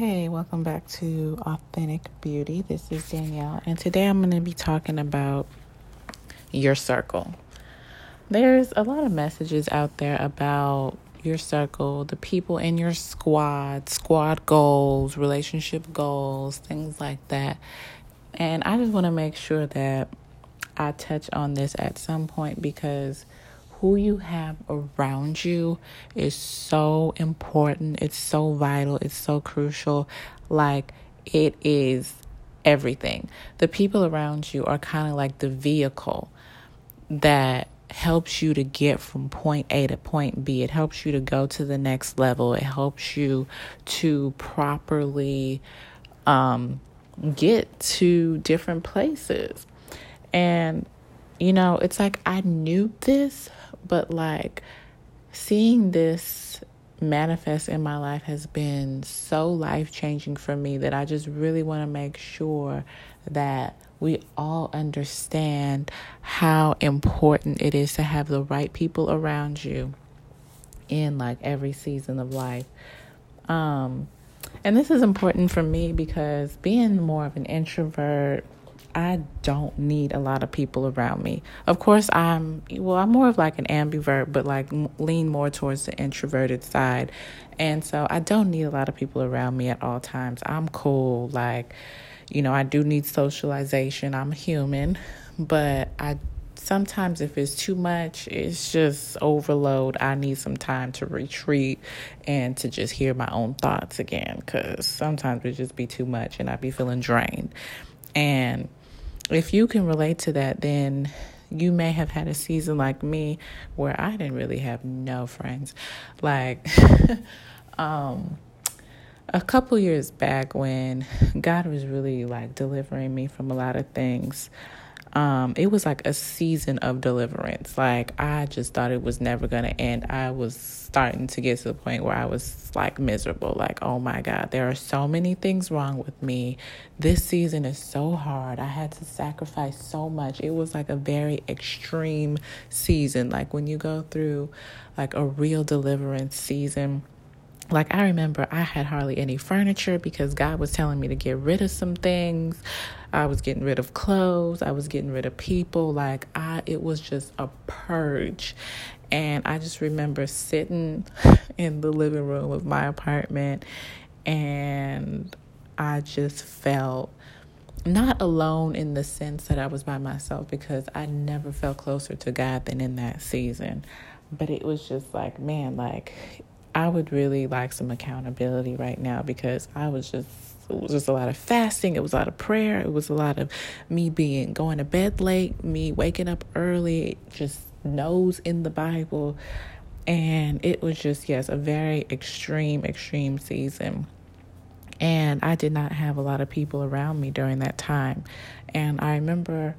Hey, welcome back to Authentic Beauty. This is Danielle, and today I'm going to be talking about your circle. There's a lot of messages out there about your circle, the people in your squad, squad goals, relationship goals, things like that. And I just want to make sure that I touch on this at some point because who you have around you is so important. It's so vital. It's so crucial. Like, it is everything. The people around you are kind of like the vehicle that helps you to get from point A to point B. It helps you to go to the next level. It helps you to properly um, get to different places. And, you know, it's like I knew this, but like seeing this manifest in my life has been so life changing for me that I just really want to make sure that we all understand how important it is to have the right people around you in like every season of life. Um, and this is important for me because being more of an introvert, I don't need a lot of people around me. Of course, I'm well, I'm more of like an ambivert, but like lean more towards the introverted side. And so I don't need a lot of people around me at all times. I'm cool. Like, you know, I do need socialization. I'm human, but I sometimes if it's too much, it's just overload. I need some time to retreat and to just hear my own thoughts again cuz sometimes it just be too much and I'd be feeling drained. And if you can relate to that, then you may have had a season like me where I didn't really have no friends. Like, um, a couple years back when God was really like delivering me from a lot of things, um, it was like a season of deliverance. Like I just thought it was never gonna end. I was starting to get to the point where I was like miserable. Like, oh my God, there are so many things wrong with me. This season is so hard. I had to sacrifice so much. It was like a very extreme season. Like when you go through like a real deliverance season like I remember I had hardly any furniture because God was telling me to get rid of some things. I was getting rid of clothes, I was getting rid of people. Like I it was just a purge. And I just remember sitting in the living room of my apartment and I just felt not alone in the sense that I was by myself because I never felt closer to God than in that season. But it was just like, man, like I would really like some accountability right now because I was just it was just a lot of fasting, it was a lot of prayer, it was a lot of me being going to bed late, me waking up early, just nose in the Bible. And it was just, yes, a very extreme, extreme season. And I did not have a lot of people around me during that time. And I remember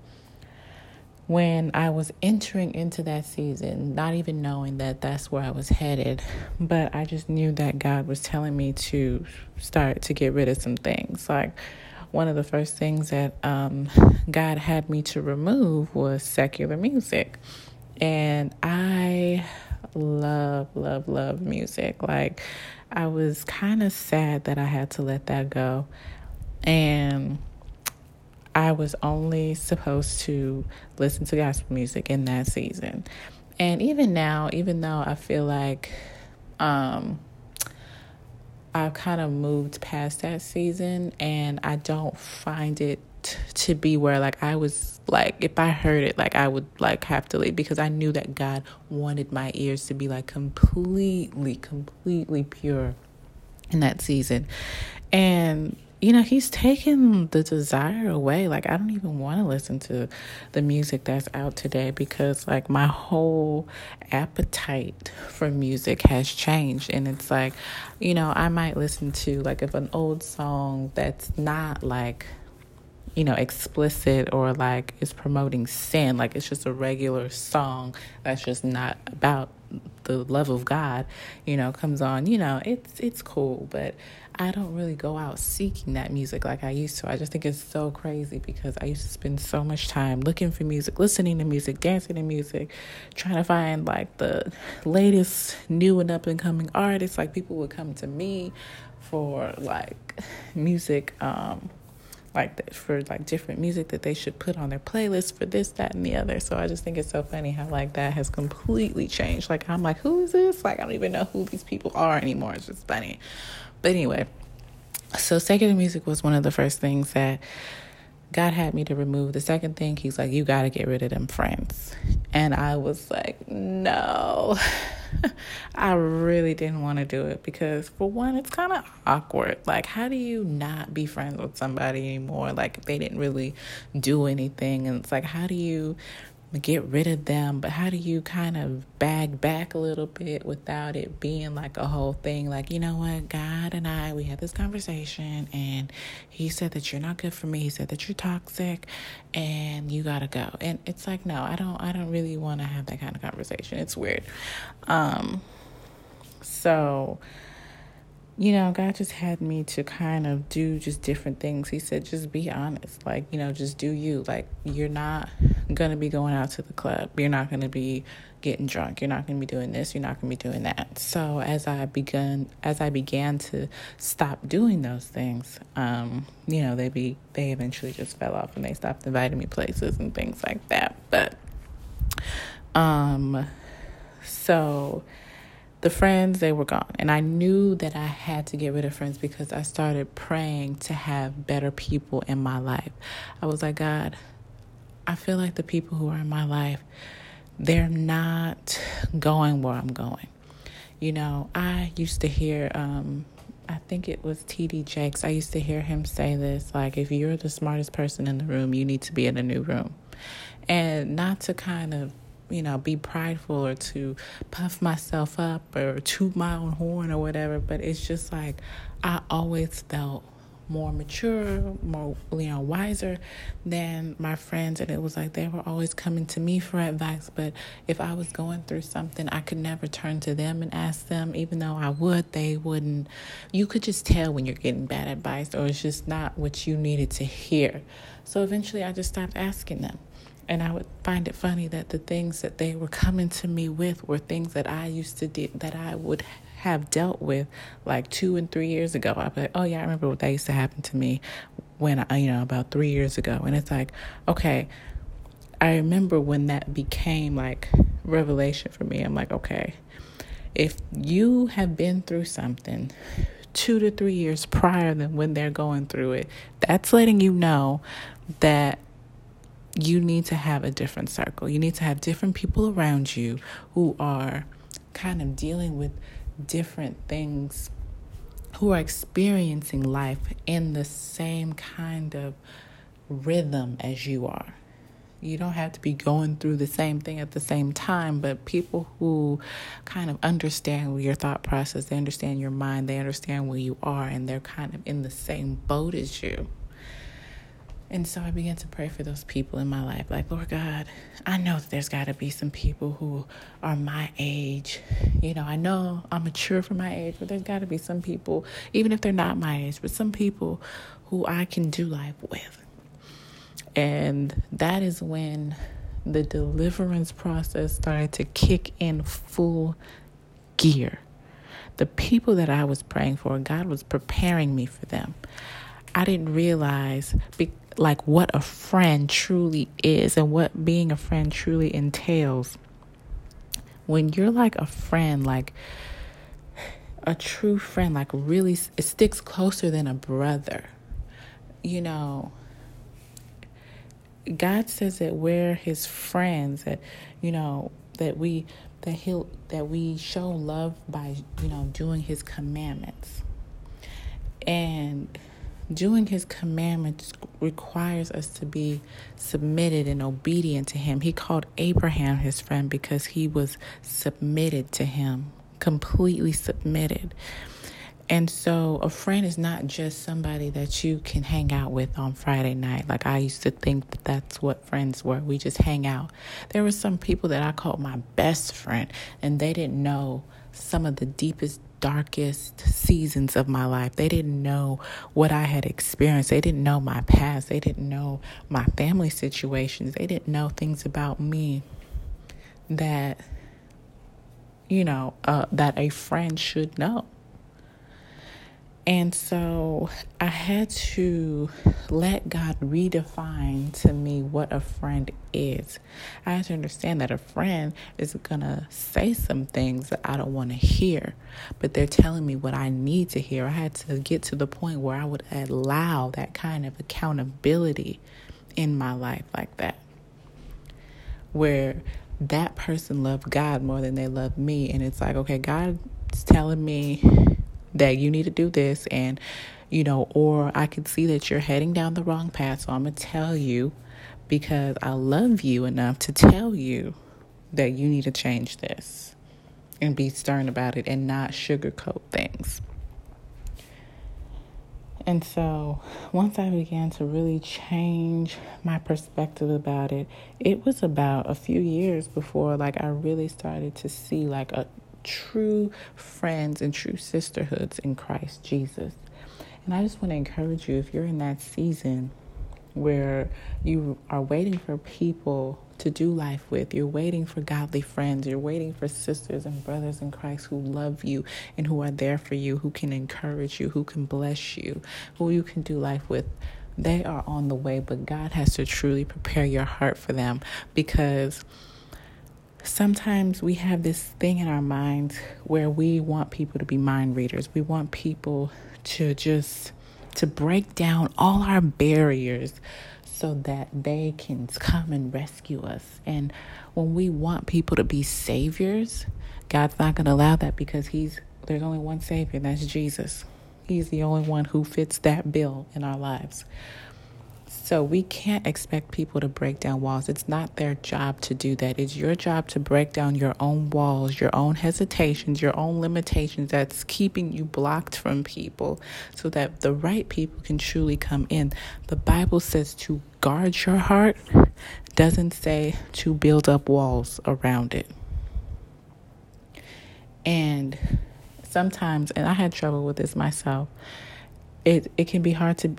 when I was entering into that season, not even knowing that that's where I was headed, but I just knew that God was telling me to start to get rid of some things. Like one of the first things that um, God had me to remove was secular music. And I love, love, love music. Like I was kind of sad that I had to let that go. And I was only supposed to listen to gospel music in that season. And even now, even though I feel like um, I've kind of moved past that season and I don't find it to be where like I was like if I heard it like I would like have to leave because I knew that God wanted my ears to be like completely completely pure in that season. And you know, he's taken the desire away. Like, I don't even want to listen to the music that's out today because, like, my whole appetite for music has changed. And it's like, you know, I might listen to, like, if an old song that's not like, you know, explicit or like is promoting sin, like it's just a regular song that's just not about the love of God, you know, comes on, you know, it's it's cool, but I don't really go out seeking that music like I used to. I just think it's so crazy because I used to spend so much time looking for music, listening to music, dancing to music, trying to find like the latest new and up and coming artists. Like people would come to me for like music um like for like different music that they should put on their playlist for this that and the other. So i just think it's so funny how like that has completely changed. Like i'm like who is this? Like i don't even know who these people are anymore. It's just funny but anyway so secular music was one of the first things that God had me to remove. The second thing, he's like, you got to get rid of them friends. And I was like, no. I really didn't want to do it because, for one, it's kind of awkward. Like, how do you not be friends with somebody anymore? Like, they didn't really do anything. And it's like, how do you get rid of them, but how do you kind of bag back a little bit without it being like a whole thing? Like, you know what, God and I, we had this conversation, and He said that you're not good for me. He said that you're toxic, and you gotta go. And it's like, no, I don't, I don't really want to have that kind of conversation. It's weird. Um, so you know, God just had me to kind of do just different things. He said, just be honest. Like, you know, just do you. Like, you're not going to be going out to the club. You're not going to be getting drunk. You're not going to be doing this. You're not going to be doing that. So as I began, as I began to stop doing those things, um, you know, they be, they eventually just fell off and they stopped inviting me places and things like that. But, um, so, the friends they were gone and i knew that i had to get rid of friends because i started praying to have better people in my life i was like god i feel like the people who are in my life they're not going where i'm going you know i used to hear um, I think it was TD Jakes. I used to hear him say this like, if you're the smartest person in the room, you need to be in a new room. And not to kind of you know, be prideful or to puff myself up or toot my own horn or whatever, but it's just like I always felt more mature, more you know, wiser than my friends and it was like they were always coming to me for advice, but if I was going through something, I could never turn to them and ask them even though I would, they wouldn't. You could just tell when you're getting bad advice or it's just not what you needed to hear. So eventually I just stopped asking them. And I would find it funny that the things that they were coming to me with were things that I used to do, that I would have dealt with like two and three years ago. I'd be like, oh, yeah, I remember what that used to happen to me when I, you know, about three years ago. And it's like, okay, I remember when that became like revelation for me. I'm like, okay, if you have been through something two to three years prior than when they're going through it, that's letting you know that you need to have a different circle. You need to have different people around you who are kind of dealing with different things, who are experiencing life in the same kind of rhythm as you are. You don't have to be going through the same thing at the same time, but people who kind of understand your thought process, they understand your mind, they understand where you are, and they're kind of in the same boat as you. And so I began to pray for those people in my life. Like, Lord God, I know that there's got to be some people who are my age. You know, I know I'm mature for my age, but there's got to be some people, even if they're not my age, but some people who I can do life with. And that is when the deliverance process started to kick in full gear. The people that I was praying for, God was preparing me for them. I didn't realize like what a friend truly is and what being a friend truly entails. When you're like a friend, like a true friend, like really, it sticks closer than a brother. You know, God says that we're His friends. That you know that we that He'll that we show love by you know doing His commandments, and doing his commandments requires us to be submitted and obedient to him. He called Abraham his friend because he was submitted to him, completely submitted. And so a friend is not just somebody that you can hang out with on Friday night. Like I used to think that that's what friends were. We just hang out. There were some people that I called my best friend and they didn't know some of the deepest darkest seasons of my life. They didn't know what I had experienced. They didn't know my past. They didn't know my family situations. They didn't know things about me that, you know, uh, that a friend should know. And so I had to let God redefine to me what a friend is. I had to understand that a friend is going to say some things that I don't want to hear, but they're telling me what I need to hear. I had to get to the point where I would allow that kind of accountability in my life like that, where that person loved God more than they loved me. And it's like, okay, God's telling me that you need to do this and you know or i can see that you're heading down the wrong path. So i'm going to tell you because i love you enough to tell you that you need to change this and be stern about it and not sugarcoat things. And so once I began to really change my perspective about it, it was about a few years before like I really started to see like a true friends and true sisterhoods in Christ Jesus. And I just want to encourage you if you're in that season where you are waiting for people to do life with, you're waiting for godly friends, you're waiting for sisters and brothers in Christ who love you and who are there for you, who can encourage you, who can bless you, who you can do life with. They are on the way, but God has to truly prepare your heart for them because sometimes we have this thing in our minds where we want people to be mind readers. We want people to just to break down all our barriers so that they can come and rescue us. And when we want people to be saviors, God's not going to allow that because he's there's only one savior, and that's Jesus. He's the only one who fits that bill in our lives. So we can't expect people to break down walls. It's not their job to do that. It's your job to break down your own walls, your own hesitations, your own limitations that's keeping you blocked from people so that the right people can truly come in. The Bible says to guard your heart, doesn't say to build up walls around it. And sometimes, and I had trouble with this myself, it, it can be hard to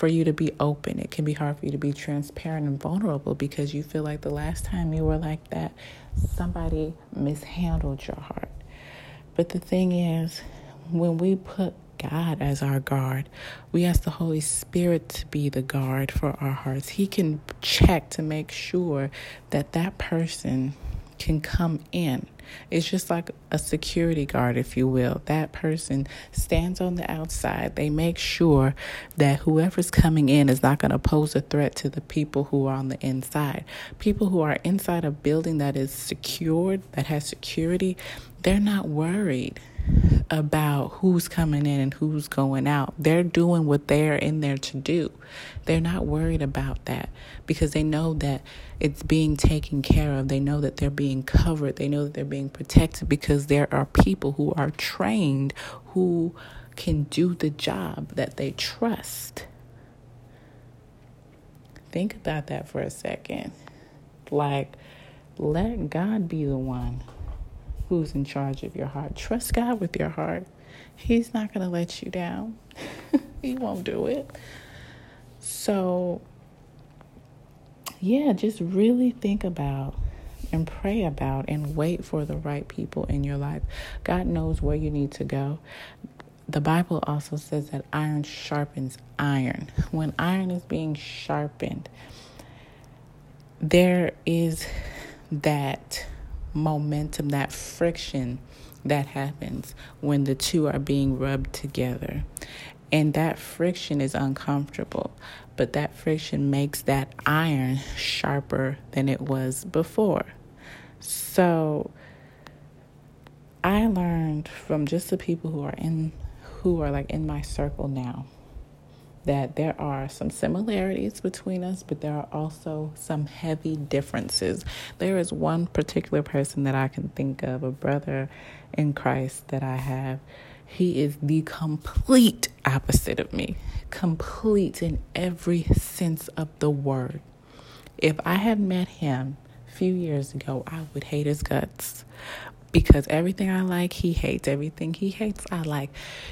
for you to be open. It can be hard for you to be transparent and vulnerable because you feel like the last time you were like that, somebody mishandled your heart. But the thing is, when we put God as our guard, we ask the Holy Spirit to be the guard for our hearts. He can check to make sure that that person can come in it's just like a security guard, if you will. That person stands on the outside. They make sure that whoever's coming in is not going to pose a threat to the people who are on the inside. People who are inside a building that is secured, that has security, they're not worried about who's coming in and who's going out. They're doing what they're in there to do. They're not worried about that because they know that it's being taken care of. They know that they're being covered. They know that they're being protected because there are people who are trained who can do the job that they trust. Think about that for a second. Like, let God be the one who's in charge of your heart. Trust God with your heart. He's not going to let you down, He won't do it. So, yeah, just really think about and pray about and wait for the right people in your life. God knows where you need to go. The Bible also says that iron sharpens iron. When iron is being sharpened, there is that momentum, that friction that happens when the two are being rubbed together. And that friction is uncomfortable, but that friction makes that iron sharper than it was before. So I learned from just the people who are in who are like in my circle now that there are some similarities between us, but there are also some heavy differences. There is one particular person that I can think of, a brother in Christ that I have. He is the complete opposite of me, complete in every sense of the word. If I had met him a few years ago, I would hate his guts because everything I like, he hates. Everything he hates, I like.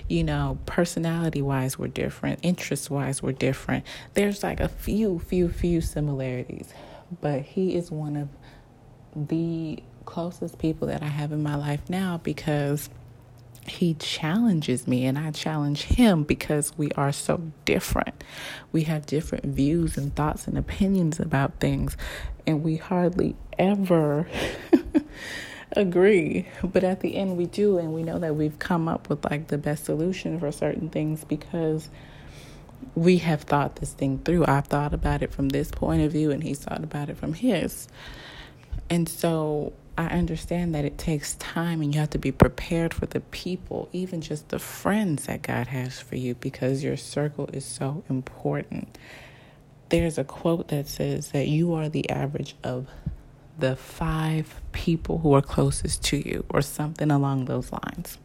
You know, personality wise, we're different. Interest wise, we're different. There's like a few, few, few similarities. But he is one of the closest people that I have in my life now because he challenges me and I challenge him because we are so different. We have different views and thoughts and opinions about things, and we hardly ever agree. But at the end, we do, and we know that we've come up with like the best solution for certain things because we have thought this thing through. I've thought about it from this point of view, and he's thought about it from his. And so I understand that it takes time and you have to be prepared for the people, even just the friends that God has for you, because your circle is so important. There's a quote that says that you are the average of the five people who are closest to you, or something along those lines.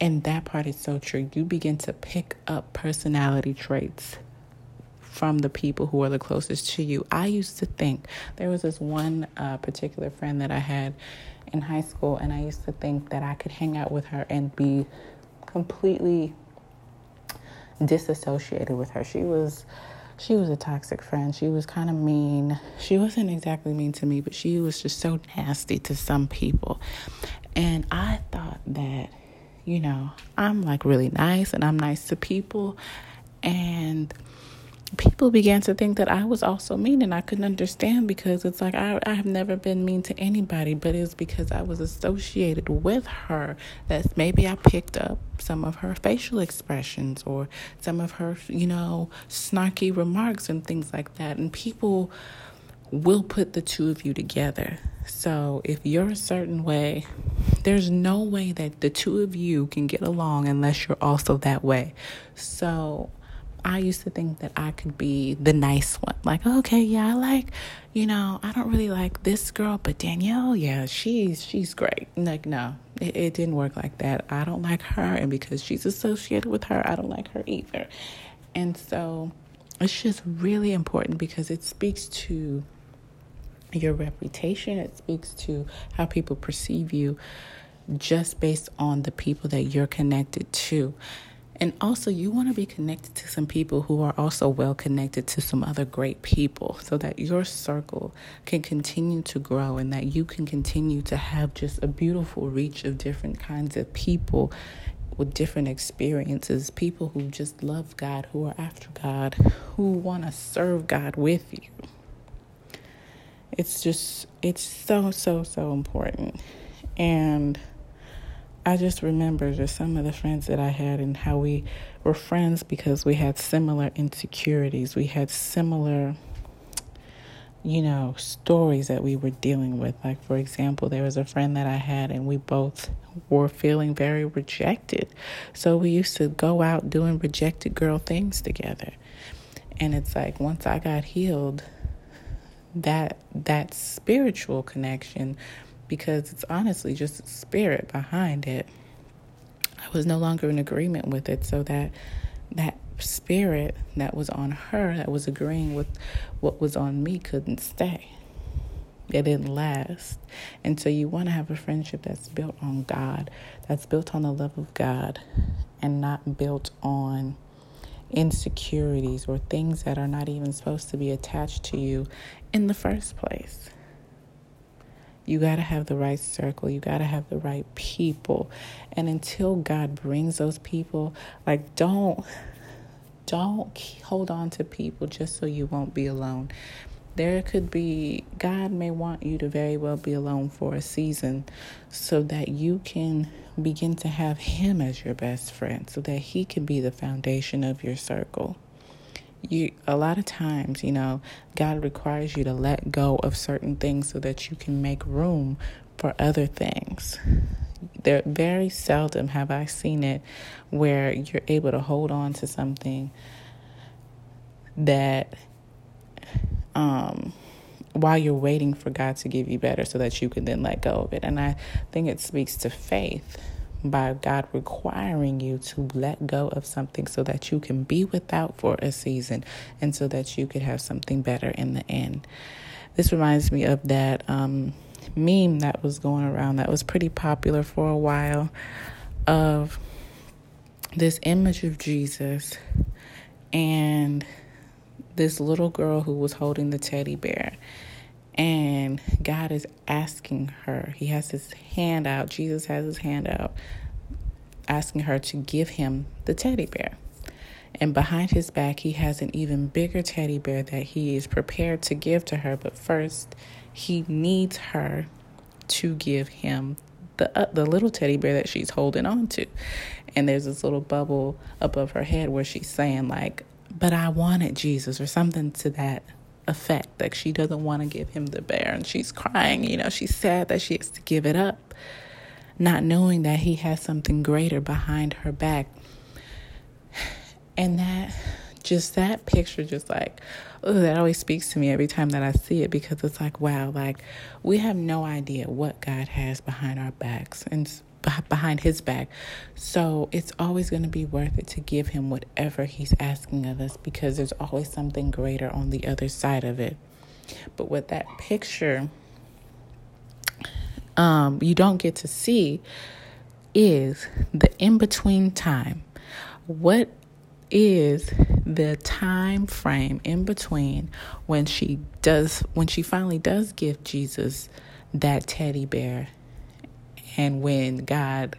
And that part is so true. You begin to pick up personality traits from the people who are the closest to you. I used to think there was this one uh, particular friend that I had in high school, and I used to think that I could hang out with her and be completely disassociated with her. She was she was a toxic friend. She was kind of mean. She wasn't exactly mean to me, but she was just so nasty to some people. And I thought that, you know, I'm like really nice and I'm nice to people. And people began to think that I was also mean and I couldn't understand because it's like I, I have never been mean to anybody, but it's because I was associated with her that maybe I picked up some of her facial expressions or some of her, you know, snarky remarks and things like that. And people will put the two of you together. So if you're a certain way, there's no way that the two of you can get along unless you're also that way. So I used to think that I could be the nice one. Like, okay, yeah, I like, you know, I don't really like this girl, but Danielle, yeah, she's she's great. Like, no, it, it didn't work like that. I don't like her, and because she's associated with her, I don't like her either. And so, it's just really important because it speaks to your reputation. It speaks to how people perceive you, just based on the people that you're connected to. And also, you want to be connected to some people who are also well connected to some other great people so that your circle can continue to grow and that you can continue to have just a beautiful reach of different kinds of people with different experiences, people who just love God, who are after God, who want to serve God with you. It's just, it's so, so, so important. And I just remember just some of the friends that I had and how we were friends because we had similar insecurities. We had similar, you know, stories that we were dealing with. Like, for example, there was a friend that I had, and we both were feeling very rejected. So we used to go out doing rejected girl things together. And it's like once I got healed, that that spiritual connection because it's honestly just spirit behind it. I was no longer in agreement with it, so that that spirit that was on her, that was agreeing with what was on me, couldn't stay. It didn't last. And so you want to have a friendship that's built on God, that's built on the love of God, and not built on insecurities or things that are not even supposed to be attached to you in the first place. You got to have the right circle. You got to have the right people. And until God brings those people, like don't don't hold on to people just so you won't be alone. There could be God may want you to very well be alone for a season so that you can begin to have him as your best friend so that he can be the foundation of your circle you a lot of times you know god requires you to let go of certain things so that you can make room for other things there very seldom have i seen it where you're able to hold on to something that um while you're waiting for God to give you better so that you can then let go of it. And I think it speaks to faith by God requiring you to let go of something so that you can be without for a season and so that you could have something better in the end. This reminds me of that um, meme that was going around that was pretty popular for a while of this image of Jesus and this little girl who was holding the teddy bear. And God is asking her, He has His hand out, Jesus has His hand out, asking her to give him the teddy bear. And behind his back, he has an even bigger teddy bear that he is prepared to give to her. But first, he needs her to give him the uh, the little teddy bear that she's holding on to. And there's this little bubble above her head where she's saying like, "But I wanted Jesus" or something to that effect. Like she doesn't want to give him the bear and she's crying, you know, she's sad that she has to give it up, not knowing that he has something greater behind her back. And that just that picture just like oh that always speaks to me every time that I see it because it's like wow like we have no idea what God has behind our backs and behind his back. So it's always going to be worth it to give him whatever he's asking of us because there's always something greater on the other side of it. But with that picture, um, you don't get to see is the in between time. What is the time frame in between when she does when she finally does give Jesus that teddy bear and when God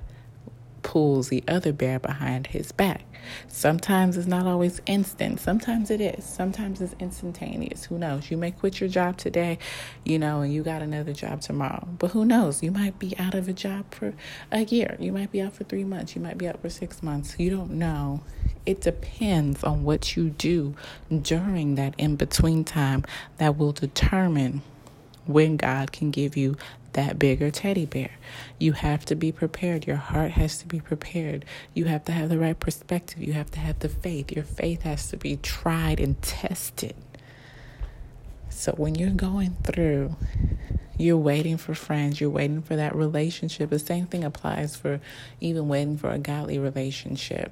pulls the other bear behind his back. Sometimes it's not always instant. Sometimes it is. Sometimes it's instantaneous. Who knows? You may quit your job today, you know, and you got another job tomorrow. But who knows? You might be out of a job for a year. You might be out for three months. You might be out for six months. You don't know. It depends on what you do during that in between time that will determine when God can give you that bigger teddy bear. You have to be prepared. Your heart has to be prepared. You have to have the right perspective. You have to have the faith. Your faith has to be tried and tested. So when you're going through, you're waiting for friends, you're waiting for that relationship. The same thing applies for even waiting for a godly relationship.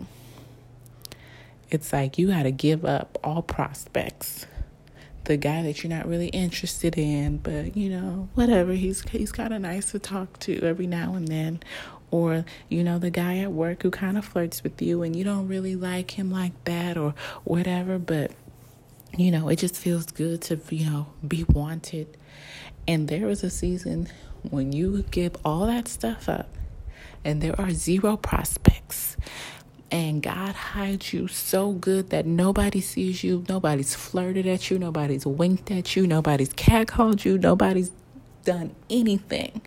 It's like you got to give up all prospects the guy that you're not really interested in, but you know, whatever. He's he's kind of nice to talk to every now and then. Or, you know, the guy at work who kind of flirts with you and you don't really like him like that or whatever, but you know, it just feels good to, you know, be wanted. And there is a season when you give all that stuff up and there are zero prospects and God hides you so good that nobody sees you, nobody's flirted at you, nobody's winked at you, nobody's catcalled you, nobody's done anything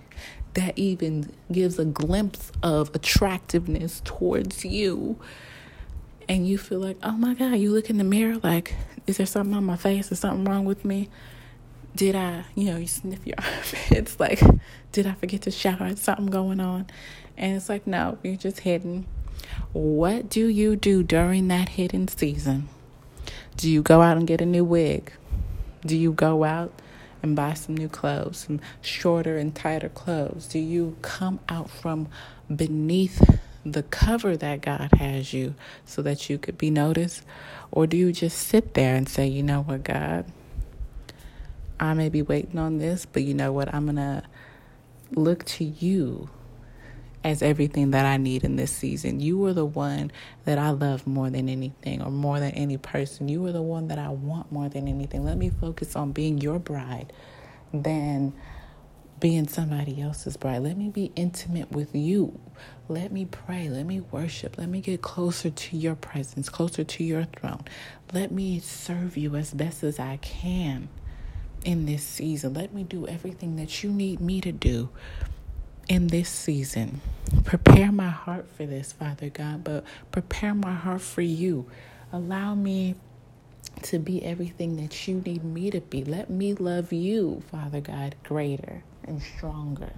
that even gives a glimpse of attractiveness towards you. And you feel like, oh my God, you look in the mirror like, is there something on my face? Is something wrong with me? Did I, you know, you sniff your armpits like, did I forget to shower? Is something going on? And it's like, no, you're just hidden what do you do during that hidden season? Do you go out and get a new wig? Do you go out and buy some new clothes, some shorter and tighter clothes? Do you come out from beneath the cover that God has you so that you could be noticed? Or do you just sit there and say, you know what, God, I may be waiting on this, but you know what, I'm going to look to you as everything that I need in this season. You are the one that I love more than anything or more than any person. You are the one that I want more than anything. Let me focus on being your bride than being somebody else's bride. Let me be intimate with you. Let me pray. Let me worship. Let me get closer to your presence, closer to your throne. Let me serve you as best as I can in this season. Let me do everything that you need me to do in this season. Prepare my heart for this, Father God, but prepare my heart for you. Allow me to be everything that you need me to be. Let me love you, Father God, greater and stronger.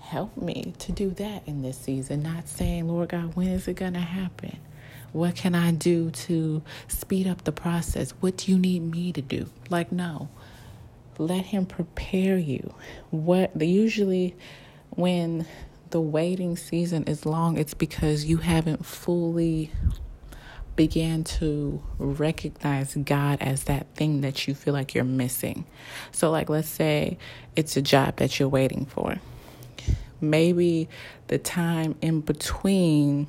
Help me to do that in this season, not saying, Lord God, when is it going to happen? What can I do to speed up the process? What do you need me to do? Like, no. Let Him prepare you. What usually when the waiting season is long, it's because you haven't fully began to recognize God as that thing that you feel like you're missing. So, like, let's say it's a job that you're waiting for. Maybe the time in between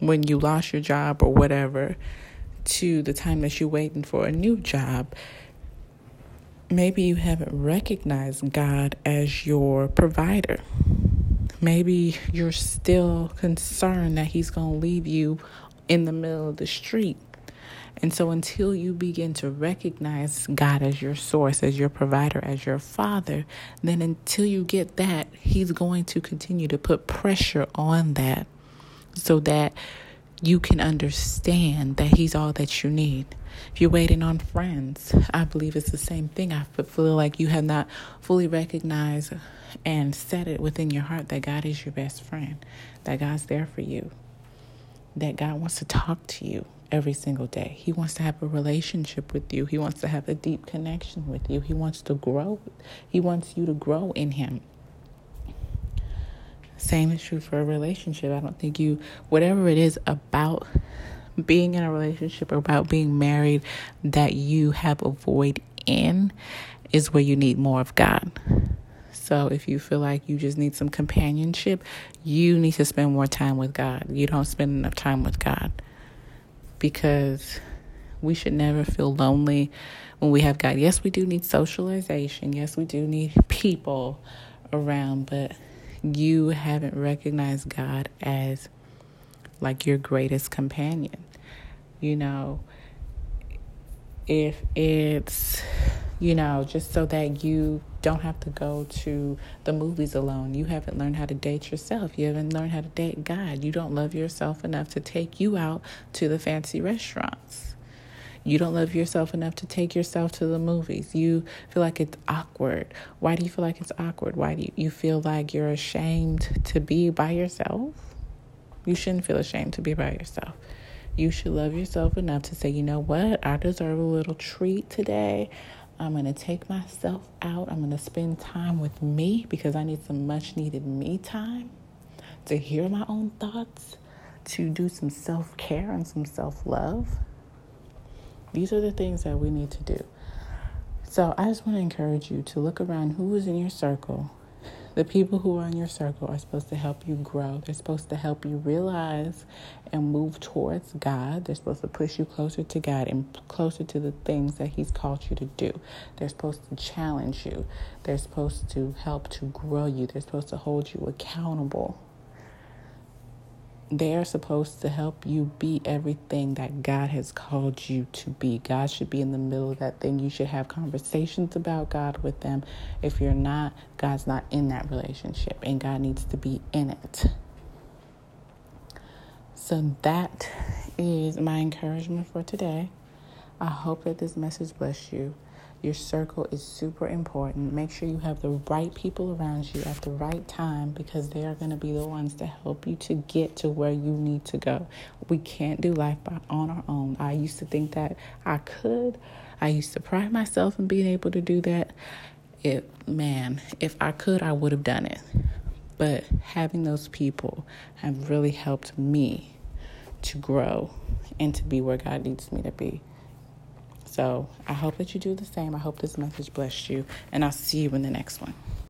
when you lost your job or whatever to the time that you're waiting for a new job, maybe you haven't recognized God as your provider. Maybe you're still concerned that he's going to leave you in the middle of the street. And so, until you begin to recognize God as your source, as your provider, as your father, then until you get that, He's going to continue to put pressure on that so that you can understand that He's all that you need. If you're waiting on friends, I believe it's the same thing. I feel like you have not fully recognized and set it within your heart that God is your best friend, that God's there for you, that God wants to talk to you every single day. He wants to have a relationship with you. He wants to have a deep connection with you. He wants to grow. He wants you to grow in Him. Same is true for a relationship. I don't think you, whatever it is about being in a relationship or about being married that you have a void in, is where you need more of God. So if you feel like you just need some companionship, you need to spend more time with God. You don't spend enough time with God because we should never feel lonely when we have God. Yes, we do need socialization. Yes, we do need people around, but you haven't recognized God as like your greatest companion. You know, if it's, you know, just so that you don't have to go to the movies alone. You haven't learned how to date yourself. You haven't learned how to date God. You don't love yourself enough to take you out to the fancy restaurants. You don't love yourself enough to take yourself to the movies. You feel like it's awkward. Why do you feel like it's awkward? Why do you, you feel like you're ashamed to be by yourself? You shouldn't feel ashamed to be by yourself. You should love yourself enough to say, you know what? I deserve a little treat today. I'm going to take myself out. I'm going to spend time with me because I need some much needed me time to hear my own thoughts, to do some self care and some self love. These are the things that we need to do. So I just want to encourage you to look around who is in your circle the people who are in your circle are supposed to help you grow. They're supposed to help you realize and move towards God. They're supposed to push you closer to God and closer to the things that He's called you to do. They're supposed to challenge you. They're supposed to help to grow you. They're supposed to hold you accountable they're supposed to help you be everything that God has called you to be. God should be in the middle of that thing. You should have conversations about God with them. If you're not, God's not in that relationship, and God needs to be in it. So, that is my encouragement for today. I hope that this message bless you. Your circle is super important. Make sure you have the right people around you at the right time because they are going to be the ones to help you to get to where you need to go. We can't do life by, on our own. I used to think that I could. I used to pride myself in being able to do that. It man, if I could, I would have done it. But having those people have really helped me to grow and to be where God needs me to be. So I hope that you do the same. I hope this message blessed you, and I'll see you in the next one.